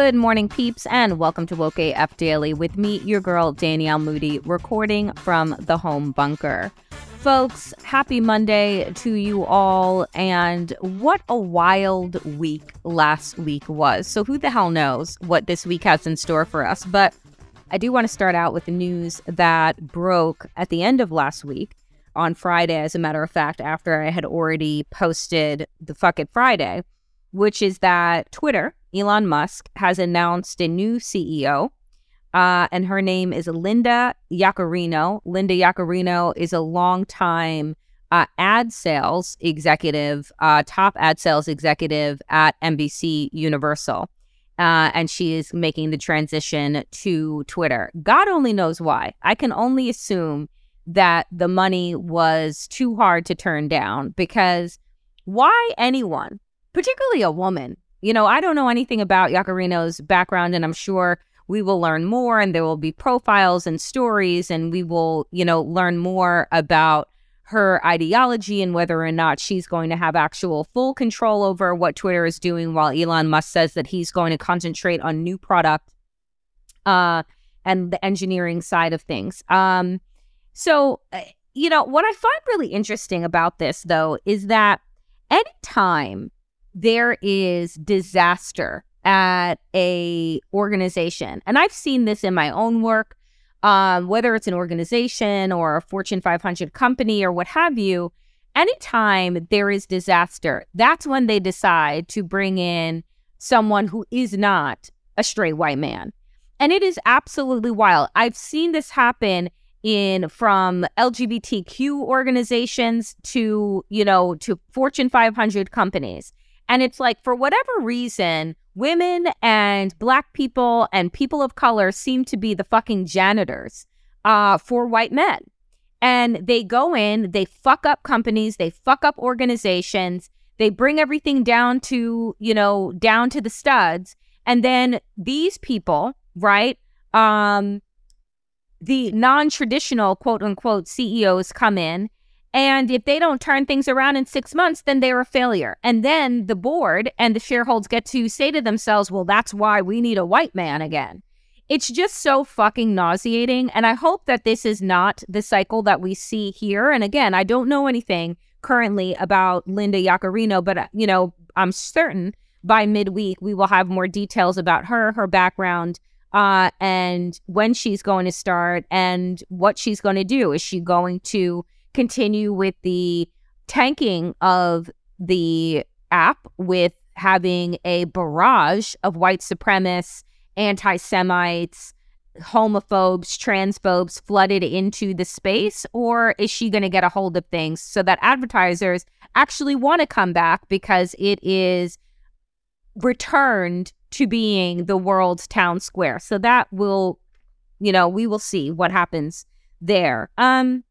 Good morning, peeps, and welcome to Woke AF Daily with me, your girl, Danielle Moody, recording from the home bunker. Folks, happy Monday to you all, and what a wild week last week was. So, who the hell knows what this week has in store for us? But I do want to start out with the news that broke at the end of last week on Friday, as a matter of fact, after I had already posted the Fuck It Friday, which is that Twitter, Elon Musk, has announced a new CEO, uh, and her name is Linda Yaccarino. Linda Yaccarino is a longtime uh, ad sales executive, uh, top ad sales executive at NBC Universal. Uh, and she is making the transition to Twitter. God only knows why. I can only assume that the money was too hard to turn down because why anyone, particularly a woman, you know, I don't know anything about Yaccarino's background, and I'm sure we will learn more, and there will be profiles and stories, and we will, you know, learn more about her ideology and whether or not she's going to have actual full control over what Twitter is doing, while Elon Musk says that he's going to concentrate on new product uh, and the engineering side of things. Um, so, uh, you know, what I find really interesting about this, though, is that anytime there is disaster at a organization, and I've seen this in my own work, um, whether it's an organization or a Fortune 500 company or what have you, anytime there is disaster, that's when they decide to bring in someone who is not a straight white man. And it is absolutely wild. I've seen this happen in from LGBTQ organizations to, you know, to Fortune 500 companies. And it's like, for whatever reason, women and black people and people of color seem to be the fucking janitors uh, for white men. And they go in, they fuck up companies, they fuck up organizations, they bring everything down to, you know, down to the studs. And then these people, right? Um, the non-traditional quote unquote CEOs come in and if they don't turn things around in six months, then they're a failure. And then the board and the shareholders get to say to themselves, well, that's why we need a white man again. It's just so fucking nauseating. And I hope that this is not the cycle that we see here. And again, I don't know anything currently about Linda Yaccarino, but, uh, you know, I'm certain by midweek we will have more details about her, her background, uh, and when she's going to start and what she's going to do. Is she going to continue with the tanking of the app with having a barrage of white supremacists, anti Semites, homophobes, transphobes flooded into the space? Or is she going to get a hold of things so that advertisers actually want to come back because it is returned to being the world's town square? So that will you know, we will see what happens there. Um,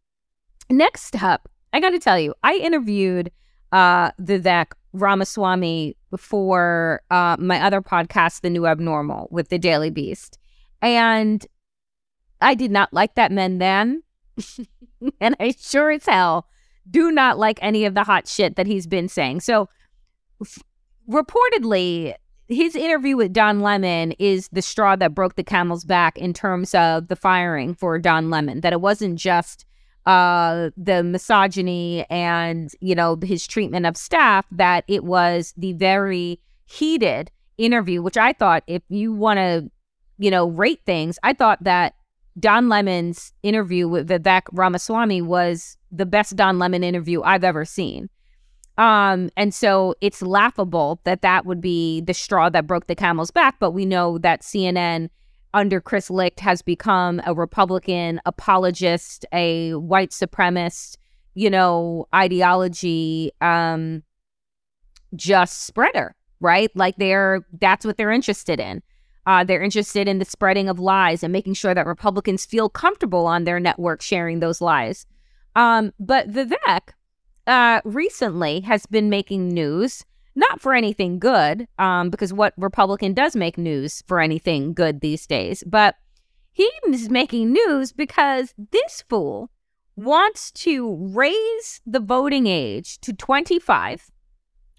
next up, I got to tell you, I interviewed uh, Vivek Ramaswamy for uh, my other podcast, The New Abnormal, with the Daily Beast. And I did not like that man then. and I sure as hell do not like any of the hot shit that he's been saying. So, f- reportedly, his interview with Don Lemon is the straw that broke the camel's back in terms of the firing for Don Lemon, that it wasn't just uh, the misogyny and, you know, his treatment of staff, that it was the very heated interview, which I thought if you want to, you know, rate things, I thought that Don Lemon's interview with Vivek Ramaswamy was the best Don Lemon interview I've ever seen. Um, and so it's laughable that that would be the straw that broke the camel's back. But we know that CNN under Chris Licht has become a Republican apologist, a white supremacist, you know, ideology, um, just spreader, right? Like they're that's what they're interested in. Uh, they're interested in the spreading of lies and making sure that Republicans feel comfortable on their network sharing those lies. Um, but Vivek uh, recently has been making news, not for anything good, um, because what Republican does make news for anything good these days, but he is making news because this fool wants to raise the voting age to 25,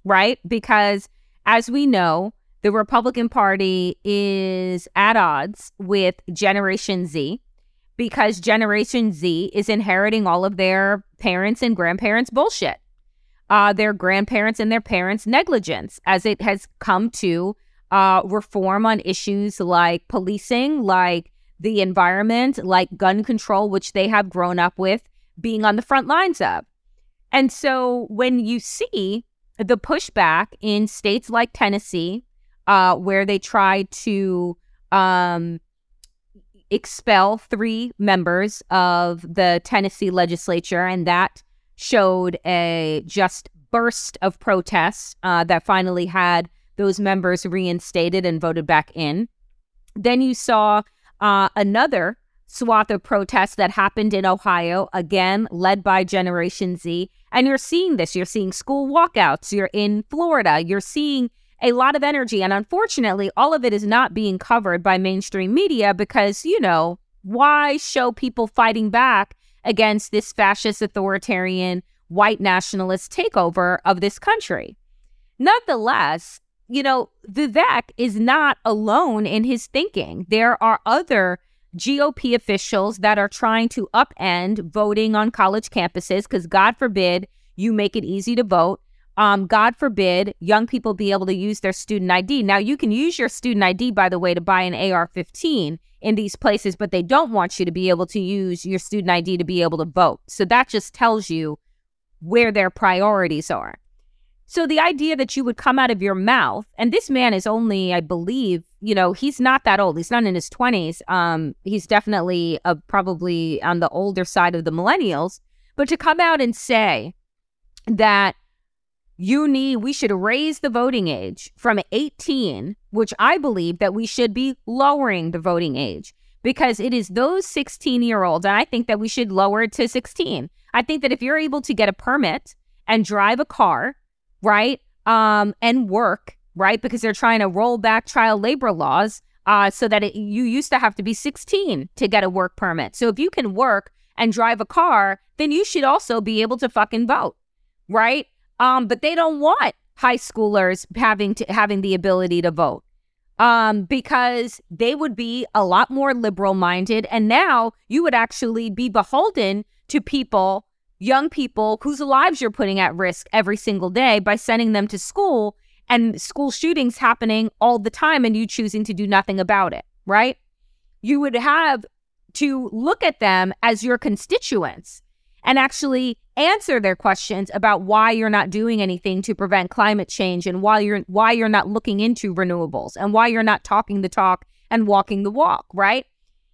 right? Because as we know, the Republican Party is at odds with Generation Z because Generation Z is inheriting all of their parents' and grandparents' bullshit, uh, their grandparents' and their parents' negligence as it has come to uh, reform on issues like policing, like the environment, like gun control, which they have grown up with being on the front lines of. And so when you see the pushback in states like Tennessee, uh, where they tried to um, expel three members of the Tennessee legislature, and that showed a just burst of protests uh, that finally had those members reinstated and voted back in. Then you saw uh, another swath of protests that happened in Ohio, again, led by Generation Z. And you're seeing this. You're seeing school walkouts. You're in Florida. You're seeing a lot of energy. And unfortunately, all of it is not being covered by mainstream media because, you know, why show people fighting back against this fascist, authoritarian, white nationalist takeover of this country? Nonetheless, you know, Vivek is not alone in his thinking. There are other GOP officials that are trying to upend voting on college campuses because, God forbid, you make it easy to vote um, God forbid, young people be able to use their student ID. Now, you can use your student ID, by the way, to buy an AR 15 in these places, but they don't want you to be able to use your student ID to be able to vote. So that just tells you where their priorities are. So the idea that you would come out of your mouth, and this man is only, I believe, you know, he's not that old. He's not in his 20s. Um, he's definitely uh, probably on the older side of the millennials. But to come out and say that you need we should raise the voting age from 18 which i believe that we should be lowering the voting age because it is those 16 year olds and i think that we should lower it to 16 i think that if you're able to get a permit and drive a car right um and work right because they're trying to roll back child labor laws uh so that it, you used to have to be 16 to get a work permit. So if you can work and drive a car then you should also be able to fucking vote right um, but they don't want high schoolers having to having the ability to vote. Um, because they would be a lot more liberal minded. And now you would actually be beholden to people, young people whose lives you're putting at risk every single day by sending them to school and school shootings happening all the time and you choosing to do nothing about it, right? You would have to look at them as your constituents and actually answer their questions about why you're not doing anything to prevent climate change and why you're why you're not looking into renewables and why you're not talking the talk and walking the walk, right?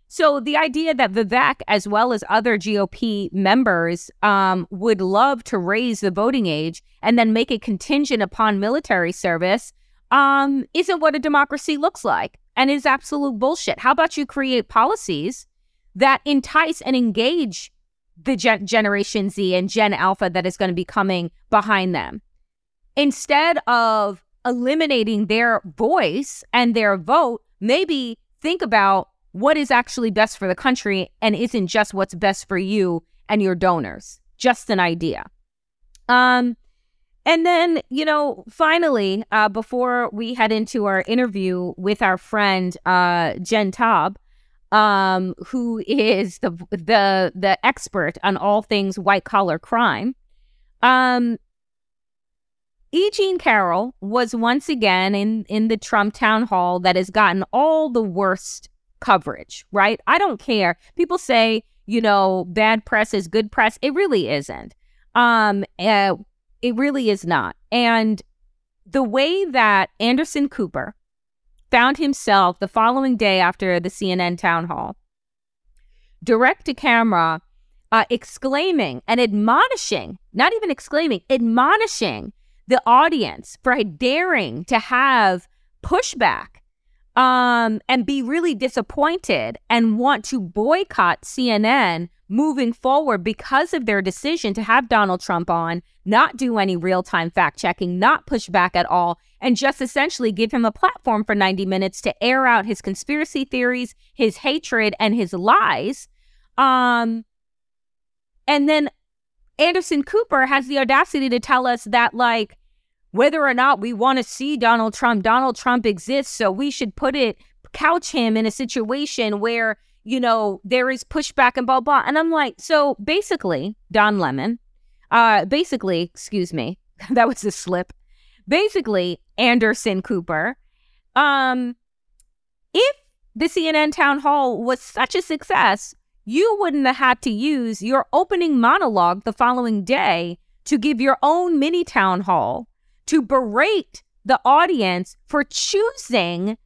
So the idea that Vivek, as well as other GOP members, um, would love to raise the voting age and then make it contingent upon military service um, isn't what a democracy looks like. and is absolute bullshit. How about you create policies that entice and engage the gen- Generation Z and Gen Alpha that is going to be coming behind them? Instead of eliminating their voice and their vote, maybe think about what is actually best for the country and isn't just what's best for you and your donors. Just an idea. Um, and then, you know, finally, uh, before we head into our interview with our friend uh, Jen Taub, um, who is the the the expert on all things white collar crime, um, E. Jean Carroll was once again in in the Trump town hall that has gotten all the worst coverage. Right? I don't care. People say, you know, bad press is good press. It really isn't. Um, uh, it really is not. And the way that Anderson Cooper found himself the following day after the CNN town hall, direct to camera, uh, exclaiming and admonishing, not even exclaiming, admonishing the audience for daring to have pushback um, and be really disappointed and want to boycott CNN moving forward because of their decision to have Donald Trump on, not do any real time fact checking, not push back at all, and just essentially give him a platform for 90 minutes to air out his conspiracy theories, his hatred, and his lies. Um, and then Anderson Cooper has the audacity to tell us that, like, whether or not we want to see Donald Trump, Donald Trump exists. So we should put it, couch him in a situation where, you know, there is pushback and blah, blah. And I'm like, so basically, Don Lemon, uh, basically, excuse me, that was a slip. Basically, Anderson Cooper, um, if the CNN town hall was such a success, you wouldn't have had to use your opening monologue the following day to give your own mini town hall to berate the audience for choosing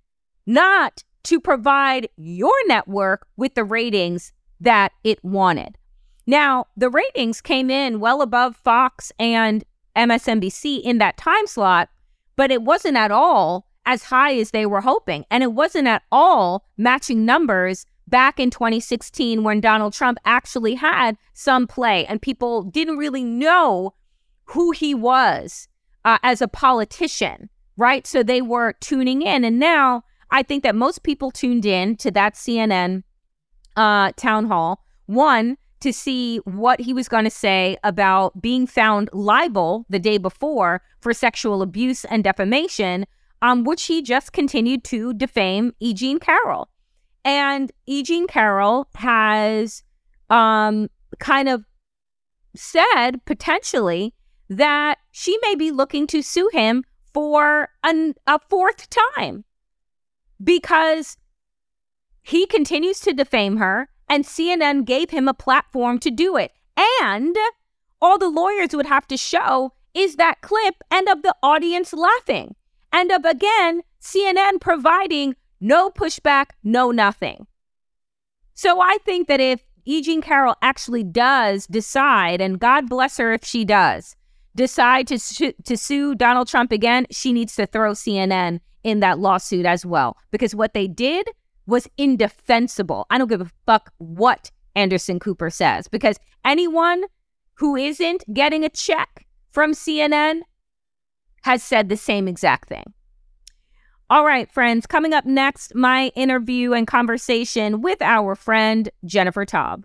not to provide your network with the ratings that it wanted. Now, the ratings came in well above Fox and MSNBC in that time slot, but it wasn't at all as high as they were hoping. And it wasn't at all matching numbers back in 2016 when Donald Trump actually had some play and people didn't really know who he was uh, as a politician, right? So they were tuning in. And now I think that most people tuned in to that CNN uh, town hall, one, to see what he was going to say about being found liable the day before for sexual abuse and defamation, um, which he just continued to defame E. Jean Carroll. And E. Jean Carroll has um, kind of said potentially that she may be looking to sue him for an, a fourth time because he continues to defame her and CNN gave him a platform to do it. And all the lawyers would have to show is that clip and of the audience laughing and of again CNN providing no pushback, no nothing. So I think that if E. Jean Carroll actually does decide, and God bless her if she does, decide to, su- to sue Donald Trump again, she needs to throw CNN in that lawsuit as well. Because what they did was indefensible. I don't give a fuck what Anderson Cooper says, because anyone who isn't getting a check from CNN has said the same exact thing. All right, friends, coming up next, my interview and conversation with our friend Jennifer Taub.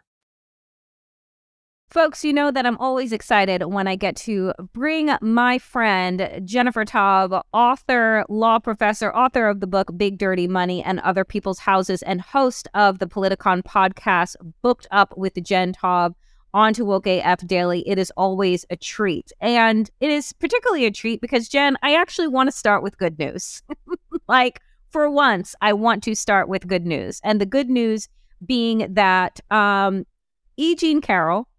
Folks, you know that I'm always excited when I get to bring my friend Jennifer Taub, author, law professor, author of the book Big Dirty Money and Other People's Houses, and host of the Politicon podcast, Booked Up with Jen Taub, onto Woke AF Daily. It is always a treat. And it is particularly a treat because, Jen, I actually want to start with good news. like, for once, I want to start with good news. And the good news being that um, E. Jean Carroll,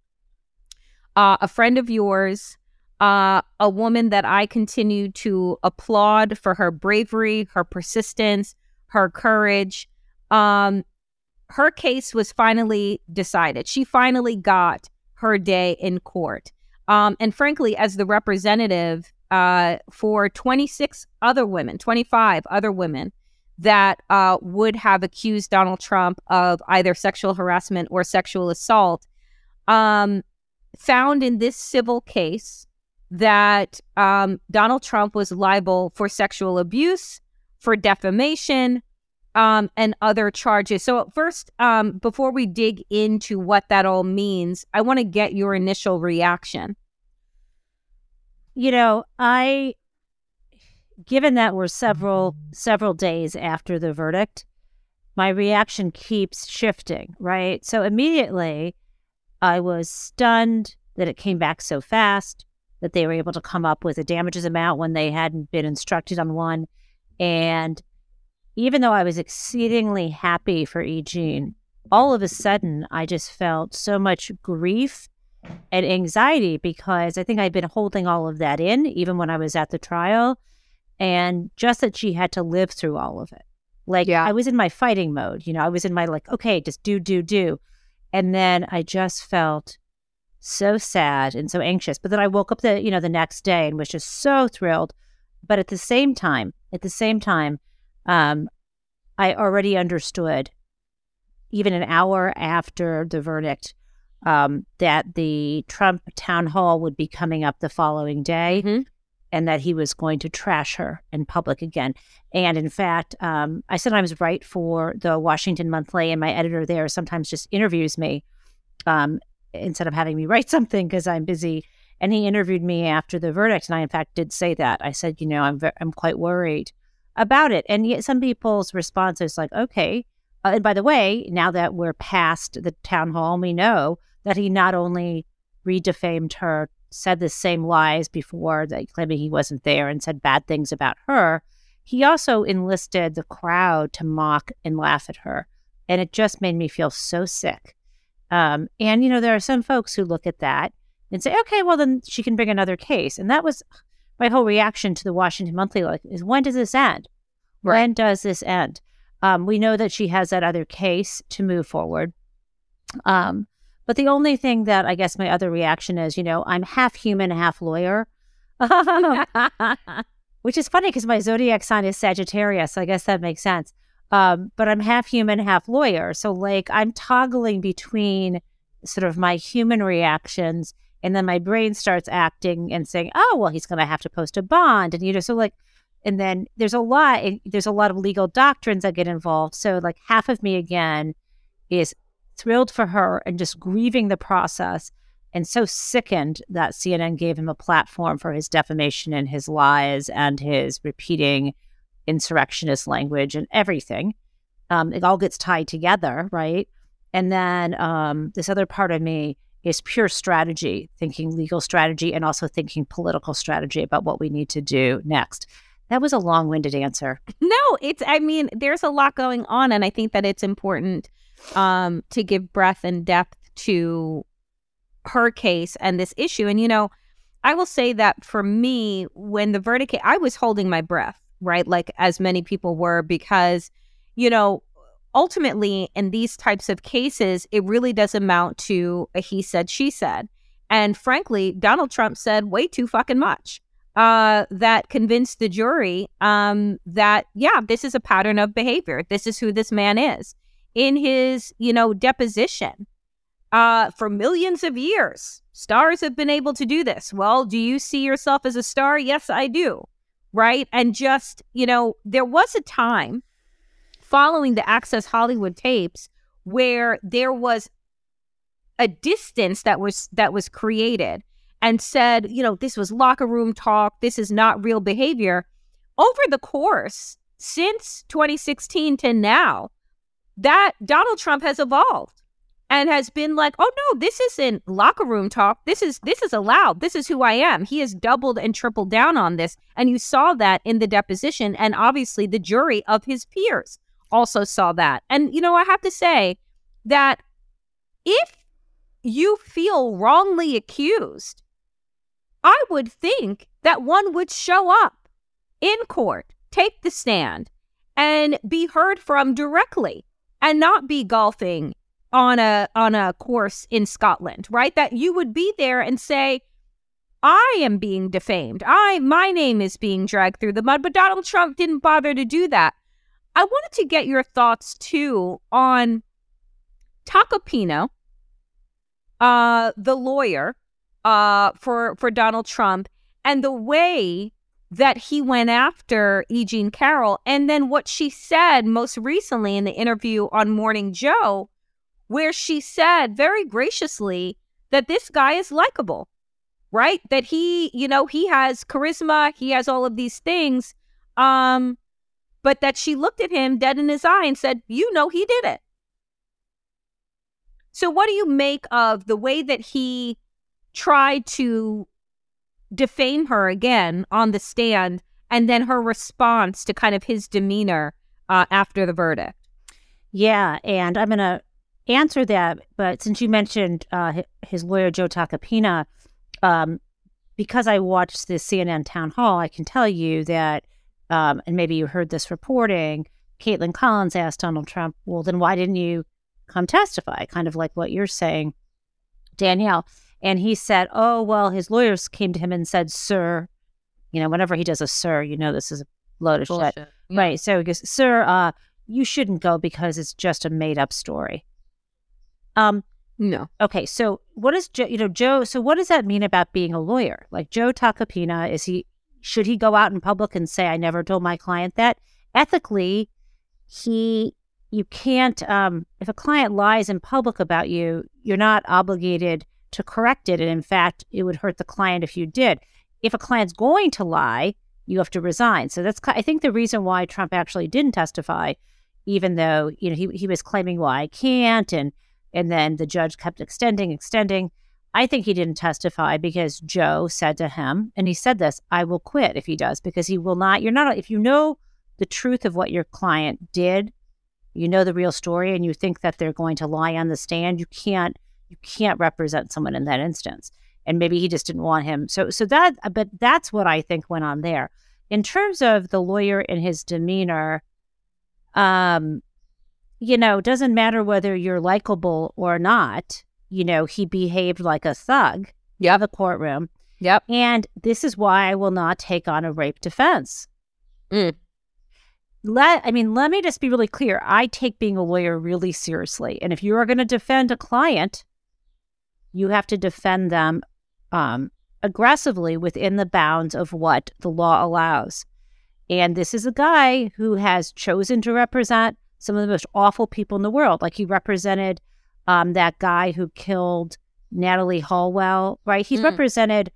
uh, a friend of yours, uh, a woman that I continue to applaud for her bravery, her persistence, her courage. Um, her case was finally decided. She finally got her day in court. Um, and frankly, as the representative uh, for 26 other women, 25 other women that uh, would have accused Donald Trump of either sexual harassment or sexual assault, um, found in this civil case that um, Donald Trump was liable for sexual abuse, for defamation, um, and other charges. So, first, um, before we dig into what that all means, I want to get your initial reaction. You know, I, given that we're several several days after the verdict, my reaction keeps shifting. Right, so immediately I was stunned that it came back so fast, that they were able to come up with a damages amount when they hadn't been instructed on one. And even though I was exceedingly happy for E. Jean, all of a sudden I just felt so much grief and anxiety because I think I'd been holding all of that in, even when I was at the trial. And just that she had to live through all of it. Like yeah. I was in my fighting mode, you know, I was in my like, okay, just do, do, do. And then I just felt so sad and so anxious. But then I woke up the, you know, the next day and was just so thrilled. But at the same time, at the same time, um, I already understood, even an hour after the verdict, um, that the Trump town hall would be coming up the following day. Mm-hmm. And that he was going to trash her in public again. And in fact, um, I sometimes write for the Washington Monthly, and my editor there sometimes just interviews me um, instead of having me write something because I'm busy. And he interviewed me after the verdict, and I in fact did say that. I said, you know, I'm ve- I'm quite worried about it. And yet some people's response is like, okay. Uh, and by the way, now that we're past the town hall, we know that he not only redefamed her, said the same lies before, that claiming he wasn't there, and said bad things about her. He also enlisted the crowd to mock and laugh at her. And it just made me feel so sick. Um, and, you know, there are some folks who look at that and say, okay, well, then she can bring another case. And that was my whole reaction to the Washington Monthly like, is when does this end? Right. When does this end? Um, we know that she has that other case to move forward. Um, but the only thing that I guess my other reaction is, you know, I'm half human, half lawyer. Which is funny because my zodiac sign is Sagittarius. So I guess that makes sense. Um, but I'm half human, half lawyer. So, like, I'm toggling between sort of my human reactions, and then my brain starts acting and saying, "Oh, well, he's going to have to post a bond," and you know, so like, and then there's a lot, there's a lot of legal doctrines that get involved. So, like, half of me again is thrilled for her and just grieving the process, and so sickened that CNN gave him a platform for his defamation and his lies and his repeating insurrectionist language and everything. Um, it all gets tied together, right? And then um, this other part of me is pure strategy, thinking legal strategy and also thinking political strategy about what we need to do next. That was a long winded answer. No, it's, I mean, there's a lot going on. And I think that it's important um, to give breadth and depth to her case and this issue. And, you know, I will say that for me, when the verdict, I was holding my breath, right? Like as many people were, because, you know, ultimately in these types of cases, it really does amount to a he said, she said. And frankly, Donald Trump said way too fucking much uh, that convinced the jury um, that, yeah, this is a pattern of behavior. This is who this man is. In his, you know, deposition, uh, for millions of years, stars have been able to do this. Well, do you see yourself as a star? Yes, I do. Right. And just, you know, there was a time following the Access Hollywood tapes where there was a distance that was that was created and said, you know, this was locker room talk, this is not real behavior. Over the course since 2016 to now, that Donald Trump has evolved and has been like, "Oh no, this isn't locker room talk. This is this is allowed. This is who I am." He has doubled and tripled down on this, and you saw that in the deposition and obviously the jury of his peers also saw that. And, you know, I have to say that if you feel wrongly accused, I would think that one would show up in court, take the stand, and be heard from directly and not be golfing on a on a course in Scotland, right? That you would be there and say, I am being defamed. I my name is being dragged through the mud, but Donald Trump didn't bother to do that. I wanted to get your thoughts too on Tacopina, uh, the lawyer uh, for for Donald Trump, and the way that he went after E. Jean Carroll, and then what she said most recently in the interview on Morning Joe, where she said very graciously that this guy is likable, right? That he, you know, he has charisma, he has all of these things. Um, but that she looked at him dead in his eye and said, You know, he did it. So, what do you make of the way that he tried to defame her again on the stand and then her response to kind of his demeanor uh, after the verdict? Yeah. And I'm going to answer that. But since you mentioned uh, his lawyer, Joe Tacopina, um, because I watched the CNN town hall, I can tell you that um, and maybe you heard this reporting, Kaitlan Collins asked Donald Trump, well, then why didn't you come testify? Kind of like what you're saying, Danielle. And he said, oh, well, his lawyers came to him and said, sir, you know, whenever he does a sir, you know, this is a load of Bullshit. shit. Yeah. Right. So he goes, sir, uh, you shouldn't go because it's just a made up story. Um, no. Okay. So what is Joe, you know, Joe, so what does that mean about being a lawyer? Like Joe Tacopina, is he, should he go out in public and say, I never told my client that? Ethically, he you can't um, if a client lies in public about you, you're not obligated to correct it. And in fact, it would hurt the client if you did. If a client's going to lie, you have to resign. So that's I think the reason why Trump actually didn't testify, even though you know he he was claiming, well, I can't, and and then the judge kept extending, extending. I think he didn't testify because Joe said to him, and he said this, I will quit if he does, because he will not, you're not, if you know the truth of what your client did, you know the real story, and you think that they're going to lie on the stand, you can't, you can't represent someone in that instance. And maybe he just didn't want him. So, so that, but that's what I think went on there. In terms of the lawyer and his demeanor, um, you know, doesn't matter whether you're likable or not you know, he behaved like a thug yep. in the courtroom. Yep. And this is why I will not take on a rape defense. Mm. Let I mean, let me just be really clear. I take being a lawyer really seriously. And if you are going to defend a client, you have to defend them um, aggressively within the bounds of what the law allows. And this is a guy who has chosen to represent some of the most awful people in the world. Like he represented um, that guy who killed Natalee Holloway, right? He's mm. represented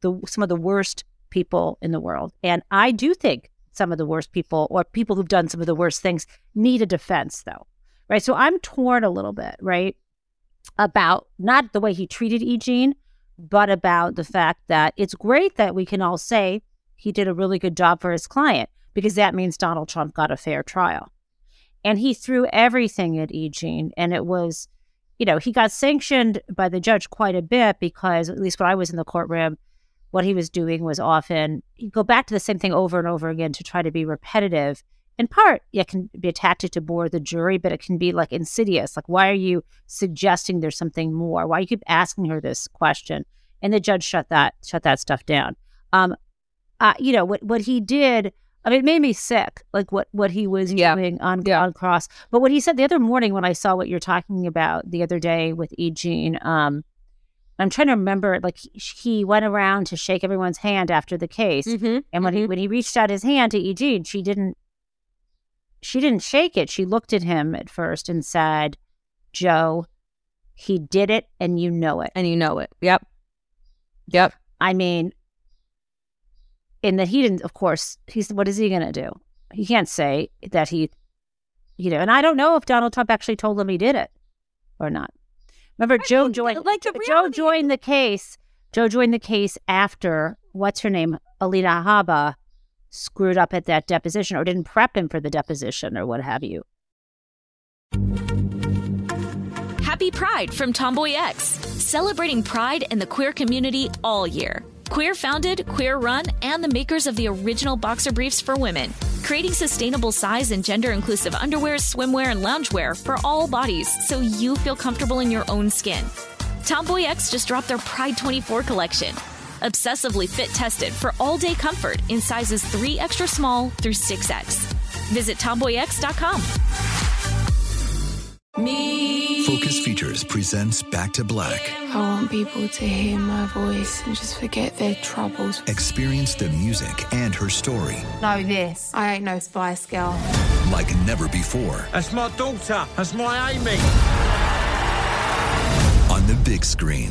the some of the worst people in the world, and I do think some of the worst people or people who've done some of the worst things need a defense, though. Right. So I'm torn a little bit, right? About not the way he treated E. Jean, but about the fact that it's great that we can all say he did a really good job for his client because that means Donald Trump got a fair trial. And he threw everything at E. Jean, and it was, you know, he got sanctioned by the judge quite a bit because, at least when I was in the courtroom, what he was doing was often go back to the same thing over and over again to try to be repetitive. In part, it can be a tactic to bore the jury, but it can be like insidious. Like, why are you suggesting there's something more? Why you keep asking her this question? And the judge shut that shut that stuff down. Um, uh, you know what what he did. I mean, it made me sick, like what what he was yeah. doing on yeah. on cross. But what he said the other morning when I saw what you're talking about the other day with E. Jean, um, I'm trying to remember. Like he, he, went around to shake everyone's hand after the case, mm-hmm. and when mm-hmm. he when he reached out his hand to E. Jean, she didn't. She didn't shake it. She looked at him at first and said, "Joe, he did it, and you know it, and you know it. Yep, yep. I mean, in that he didn't, of course, he's what is he going to do? He can't say that he, you know, and I don't know if Donald Trump actually told him he did it or not. Remember, I Joe mean, joined, like the Joe joined the case. Joe joined the case after what's her name, Alina Habba, screwed up at that deposition or didn't prep him for the deposition or what have you. Happy Pride from Tomboy X, celebrating pride and the queer community all year. Queer founded, queer run, and the makers of the original boxer briefs for women, creating sustainable size and gender inclusive underwear, swimwear, and loungewear for all bodies so you feel comfortable in your own skin. Tomboy X just dropped their Pride 24 collection. Obsessively fit tested for all day comfort in sizes 3 extra small through 6X. Visit tomboyx.com. Me. Focus Features presents Back to Black. I want people to hear my voice and just forget their troubles. Experience the music and her story. Know this. I ain't no Spice Girl. Like never before. That's my daughter. That's my Amy. On the big screen.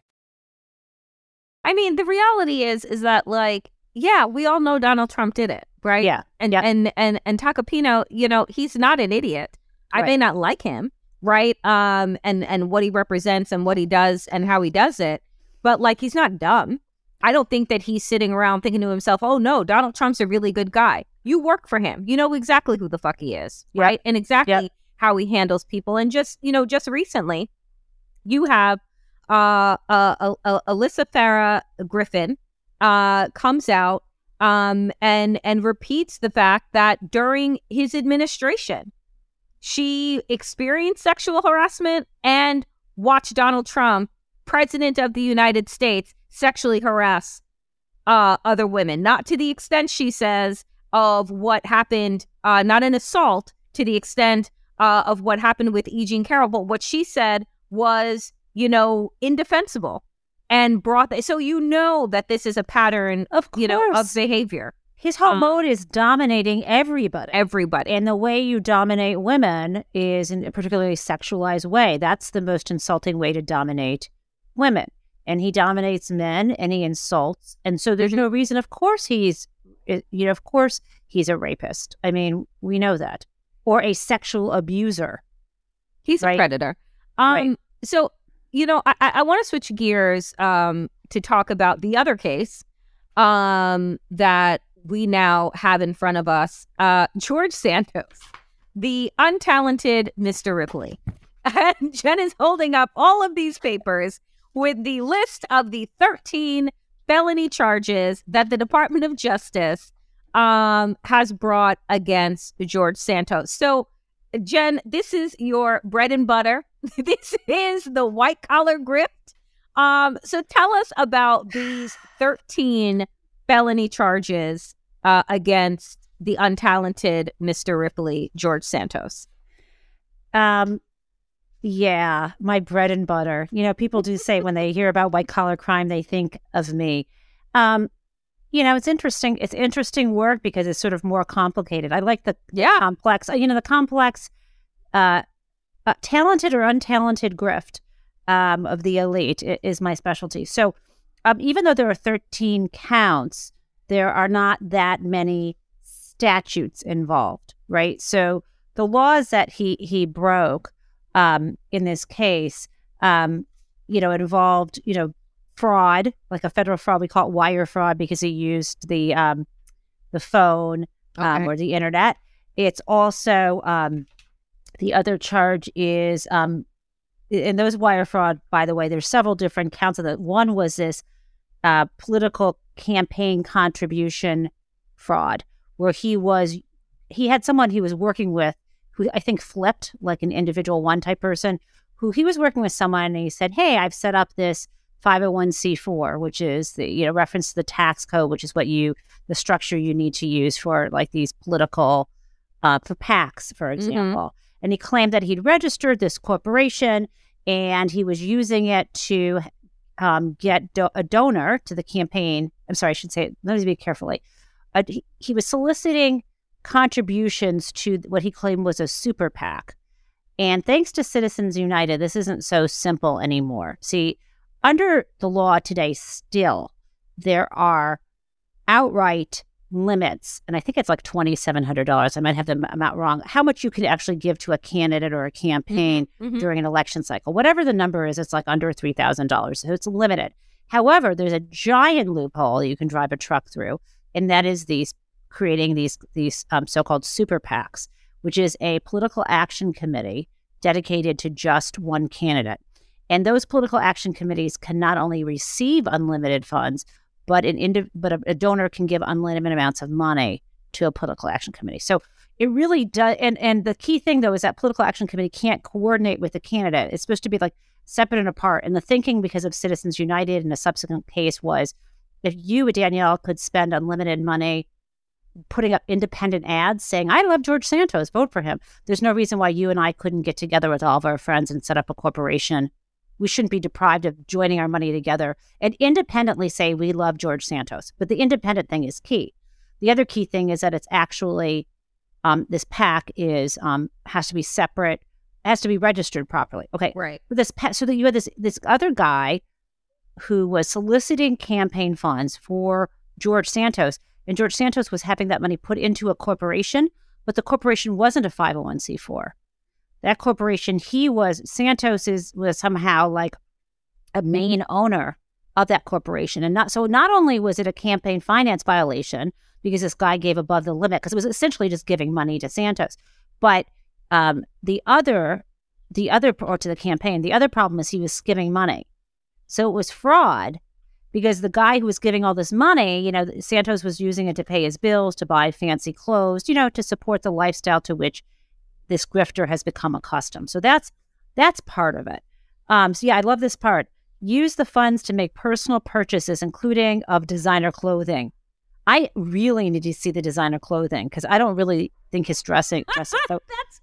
I mean, the reality is, is that like, yeah, we all know Donald Trump did it, right? Yeah, and yeah. and and and Tacopino, you know, he's not an idiot. I may not like him, right? Um, and and what he represents and what he does and how he does it, but like, he's not dumb. I don't think that he's sitting around thinking to himself, "Oh no, Donald Trump's a really good guy." You work for him. You know exactly who the fuck he is, yep. right? And exactly yep. how he handles people. And just you know, just recently, you have uh, uh, uh, Alyssa Farah Griffin uh, comes out um, and and repeats the fact that during his administration, she experienced sexual harassment and watched Donald Trump, president of the United States, sexually harass uh, other women. Not to the extent she says of what happened, uh, not an assault to the extent of what happened with E. Jean Carroll, but what she said was you know, indefensible and brought that. So you know that this is a pattern of, you know, of behavior. His whole um, mode is dominating everybody. Everybody. And the way you dominate women is in a particularly sexualized way. That's the most insulting way to dominate women. And he dominates men and he insults. And so there's no reason, of course, he's, you know, of course, he's a rapist. I mean, we know that. Or a sexual abuser. He's right? a predator. Um, right. So you know, I, I want to switch gears um, to talk about the other case um, that we now have in front of us uh, George Santos, the untalented Mr. Ripley. And Jen is holding up all of these papers with the list of the 13 felony charges that the Department of Justice um, has brought against George Santos. So, Jen, this is your bread and butter. this is the white collar grift. Um, so tell us about these 13 felony charges uh, against the untalented Mr. Ripley, George Santos. Um, yeah, my bread and butter. You know, people do say when they hear about white collar crime, they think of me. Um, you know, it's interesting. It's interesting work because it's sort of more complicated. I like the yeah complex. You know, the complex, uh, uh talented or untalented grift um, of the elite is my specialty. So, um, even though there are thirteen counts, there are not that many statutes involved, right? So the laws that he he broke um, in this case, um, you know, involved you know fraud, like a federal fraud. We call it wire fraud because he used the um, the phone um, okay. or the internet. It's also um, the other charge is um, in those wire fraud. By the way, there's several different counts of that. One was this uh, political campaign contribution fraud, where he was he had someone he was working with who I think flipped like an individual one type person who he was working with someone and he said, Hey, I've set up this 501c4, which is the, you know, reference to the tax code, which is what you, the structure you need to use for like these political, uh, for PACs, for mm-hmm. example. Mm-hmm. And he claimed that he'd registered this corporation and he was using it to um, get do- a donor to the campaign. I'm sorry, I should say, let me be carefully. Uh, he, he was soliciting contributions to what he claimed was a super PAC. And thanks to Citizens United, this isn't so simple anymore. See, under the law today, still, there are outright limits, and I think it's like $2,700. I might have the amount wrong, how much you can actually give to a candidate or a campaign mm-hmm. mm-hmm. during an election cycle. Whatever the number is, it's like under $3,000. So it's limited. However, there's a giant loophole you can drive a truck through, and that is these creating these these um, so-called super PACs, which is a political action committee dedicated to just one candidate. And those political action committees can not only receive unlimited funds, but an indi- but a, a donor can give unlimited amounts of money to a political action committee. So it really does. And and the key thing though is that political action committee can't coordinate with the candidate. It's supposed to be like separate and apart. And the thinking because of Citizens United in a subsequent case was if you, Danielle, could spend unlimited money putting up independent ads saying, I love George Santos, vote for him. There's no reason why you and I couldn't get together with all of our friends and set up a corporation. We shouldn't be deprived of joining our money together and independently say we love George Santos. But the independent thing is key. The other key thing is that it's actually um, this PAC is um, has to be separate, has to be registered properly. Okay, right. This so that you had this this other guy who was soliciting campaign funds for George Santos and George Santos was having that money put into a corporation, but the corporation wasn't a 501c4. That corporation, he was, Santos is, was somehow like a main owner of that corporation. And not so not only was it a campaign finance violation because this guy gave above the limit, because it was essentially just giving money to Santos, but um, the other, the other, or to the campaign, the other problem is he was skimming money. So it was fraud because the guy who was giving all this money, you know, Santos was using it to pay his bills, to buy fancy clothes, you know, to support the lifestyle to which this grifter has become accustomed. So that's that's part of it. Um, so yeah, I love this part. Use the funds to make personal purchases, including of designer clothing. I really need to see the designer clothing because I don't really think his dressing. dressing so, that's.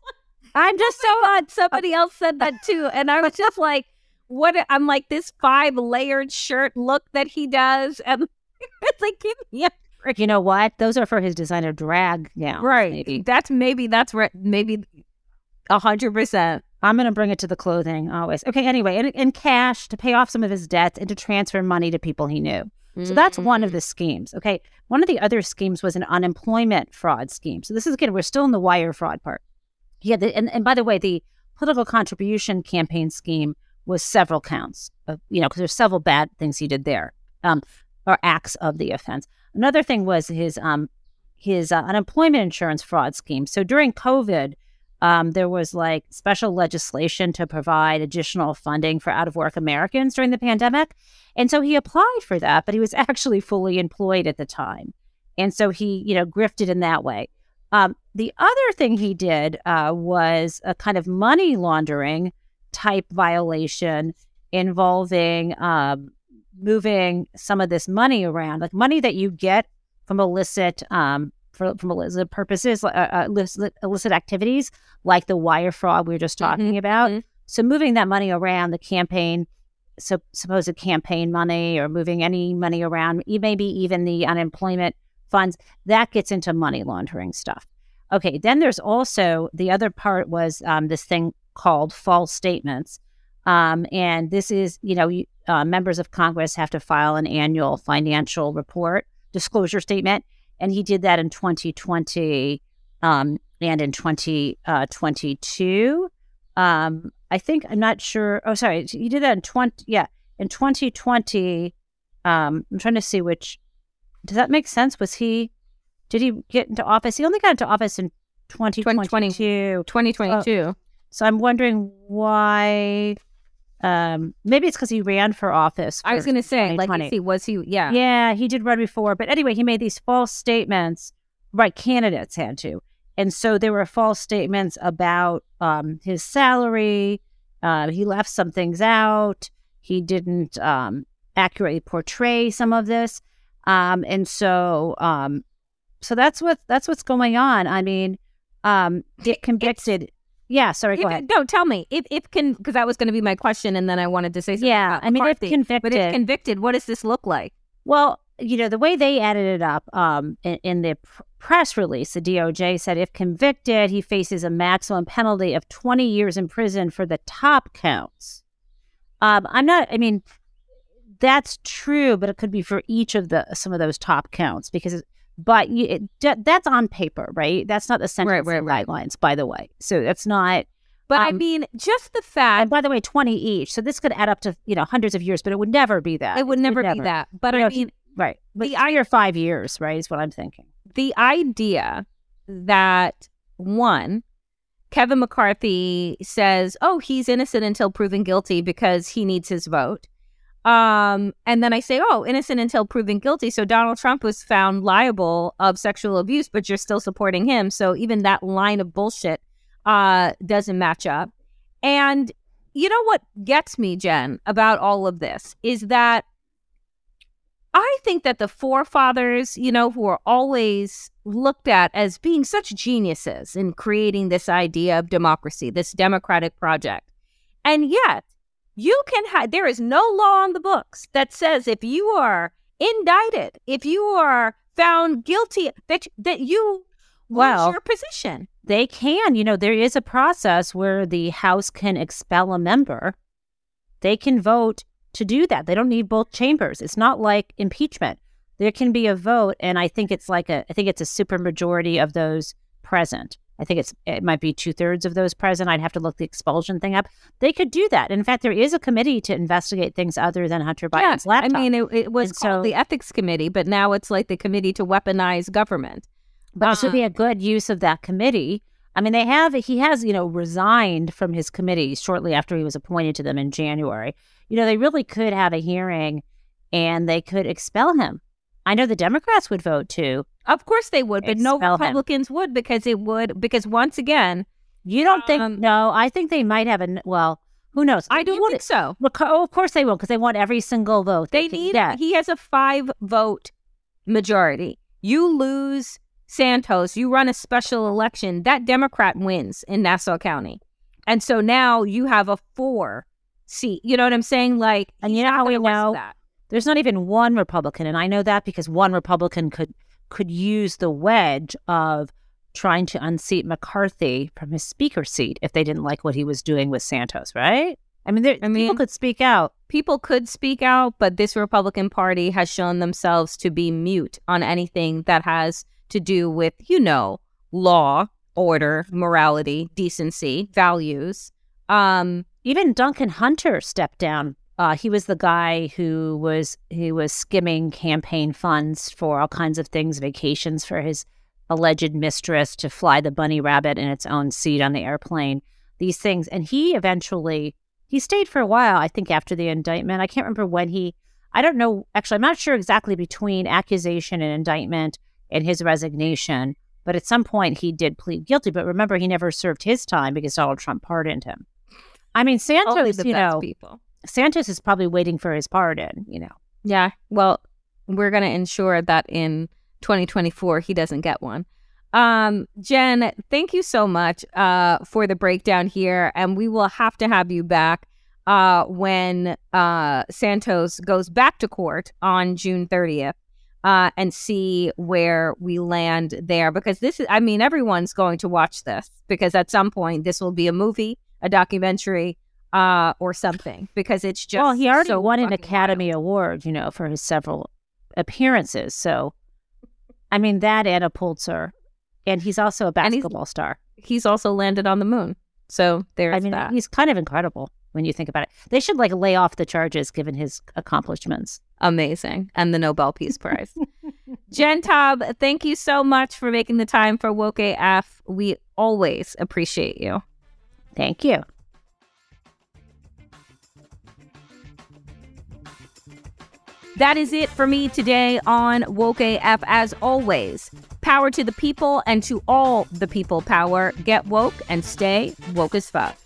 I'm just so odd. Somebody else said that too, and I was just like what I'm like this five layered shirt look that he does, and it's like give me a You know what? Those are for his designer drag gowns. Right. Maybe. That's maybe that's right. Maybe a hundred percent. I'm going to bring it to the clothing always. Okay. Anyway, in, in cash to pay off some of his debts and to transfer money to people he knew. So that's one of mm. the schemes. Okay. One of the other schemes was an unemployment fraud scheme. So this is again, we're still in the wire fraud part. Yeah. The, and, and by the way, the political contribution campaign scheme was several counts of, you know, because there's several bad things he did there, um, or acts of the offense. Another thing was his um, his uh, unemployment insurance fraud scheme. So during COVID, um, there was like special legislation to provide additional funding for out of work Americans during the pandemic. And so he applied for that, but he was actually fully employed at the time. And so he, you know, grifted in that way. Um, the other thing he did uh, was a kind of money laundering type violation involving um, moving some of this money around, like money that you get from illicit um, for, from illicit purposes, uh, uh, illicit, illicit activities, like the wire fraud we were just talking Mhm, about. mhm. So moving that money around, the campaign, so supposed campaign money, or moving any money around, maybe even the unemployment funds, that gets into money laundering stuff. Okay, then there's also the other part was um, this thing called false statements. Um, and this is, you know, you, uh, members of Congress have to file an annual financial report disclosure statement. And he did that in 2020 um, and in 2022. um, I think, I'm not sure. Oh, sorry. He did that in 20, yeah, in 2020. Um, I'm trying to see which, does that make sense? Was he, did he get into office? He only got into office in 2022. 2022. So I'm wondering why. Um, maybe it's because he ran for office. I was going to say, like, 2020. he, was he, yeah. Yeah, he did run before. But anyway, he made these false statements. Right, candidates had to. And so there were false statements about um, his salary. Uh, he left some things out. He didn't um, accurately portray some of this. Um, and so, um, so that's what that's what's going on. I mean, um, get convicted. Yeah, sorry, go If- ahead. No, tell me if if can because that was going to be my question, and then I wanted to say something Yeah, I mean, if convicted, but if convicted, what does this look like? Well, you know, the way they added it up um, in, in the pr- press release, the DOJ said if convicted, he faces a maximum penalty of 20 years in prison for the top counts. Um, I'm not, I mean, that's true, but it could be for each of the some of those top counts because, but you, it, that's on paper, right? That's not the sentencing guidelines, by the way. So that's not. But I um, mean, just the fact. And by the way, 20 each. So this could add up to, you know, hundreds of years, but it would never be that. It would never be that. But You I know, mean, right. But three or five years, right, is what I'm thinking. the idea that one, Kevin McCarthy says, "Oh, he's innocent until proven guilty because he needs his vote." Um, and then I say, "Oh, innocent until proven guilty." So Donald Trump was found liable of sexual abuse, but you're still supporting him. So even that line of bullshit uh, doesn't match up. And you know what gets me, Jen, about all of this is that I think that the forefathers, you know, who are always looked at as being such geniuses in creating this idea of democracy, this democratic project. And yet, you can have, there is no law on the books that says if you are indicted, if you are found guilty, that, that you Well, lose your position. They can. You know, there is a process where the House can expel a member. They can vote to do that. They don't need both chambers. It's not like impeachment. There can be a vote, and I think it's like a, I think it's a supermajority of those present. I think it's it might be two thirds of those present. I'd have to look the expulsion thing up. They could do that. In fact, there is a committee to investigate things other than Hunter Biden's yeah, laptop. I mean, it, it was And called so- the ethics committee, but now it's like the committee to weaponize government. But this would be ah. a good use of that committee. I mean, they have, he has, you know, resigned from his committee shortly after he was appointed to them in January. You know, they really could have a hearing and they could expel him. I know the Democrats would vote too. Of course they would, but no Expel him. Republicans would because it would because once again, You don't think, Um, no, I think they might have a, well, who knows? I don't think so. Well, Oh, of course they will because they want every single vote. They can need get. he has a five vote majority. You lose Santos, you run a special election, that Democrat wins in Nassau County. And so now you have a four seat. You know what I'm saying? Like And you know how we know? that. There's not even one Republican, and I know that because one Republican could could use the wedge of trying to unseat McCarthy from his speaker seat if they didn't like what he was doing with Santos, right? I mean, there, I mean- people could speak out. people could speak out, but this Republican Party has shown themselves to be mute on anything that has to do with, you know, law, order, morality, decency, values. Um, Even Duncan Hunter stepped down. Uh, he was the guy who was he was skimming campaign funds for all kinds of things, vacations for his alleged mistress to fly the bunny rabbit in its own seat on the airplane. These things, and he eventually he stayed for a while. I think after the indictment, I can't remember when he. I don't know. Actually, I'm not sure exactly between accusation and indictment and his resignation. But at some point, he did plead guilty. But remember, he never served his time because Donald Trump pardoned him. I mean, Santos, you know, people. Santos is probably waiting for his pardon, you know. Yeah. Well, we're going to ensure that in 2024 he doesn't get one. Um, Jen, thank you so much uh, for the breakdown here, and we will have to have you back uh, when uh, Santos goes back to court on June 30th uh, and see where we land there. Because this is, I mean, everyone's going to watch this because at some point this will be a movie, a documentary, uh, or something. Because it's just well, he already so won an Academy wild. Award, you know, for his several appearances. So, I mean, that and a Pulitzer, and he's also a And he's- basketball star. He's also landed on the moon, so there's I mean, that. he's kind of incredible when you think about it. They should like lay off the charges given his accomplishments. amazing and the Nobel Peace Prize. Jen Taub, thank you so much for making the time for Woke AF. We always appreciate you. Thank you. That is it for me today on Woke AF. As always, power to the people and to all the people power. Get woke and stay woke as fuck.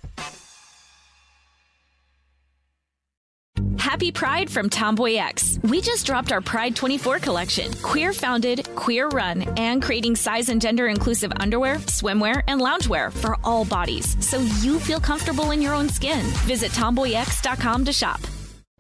Happy Pride from Tomboy X. We just dropped our Pride 24 collection. Queer founded, queer run, and creating size and gender inclusive underwear, swimwear, and loungewear for all bodies so you feel comfortable in your own skin. Visit tomboyx.com to shop.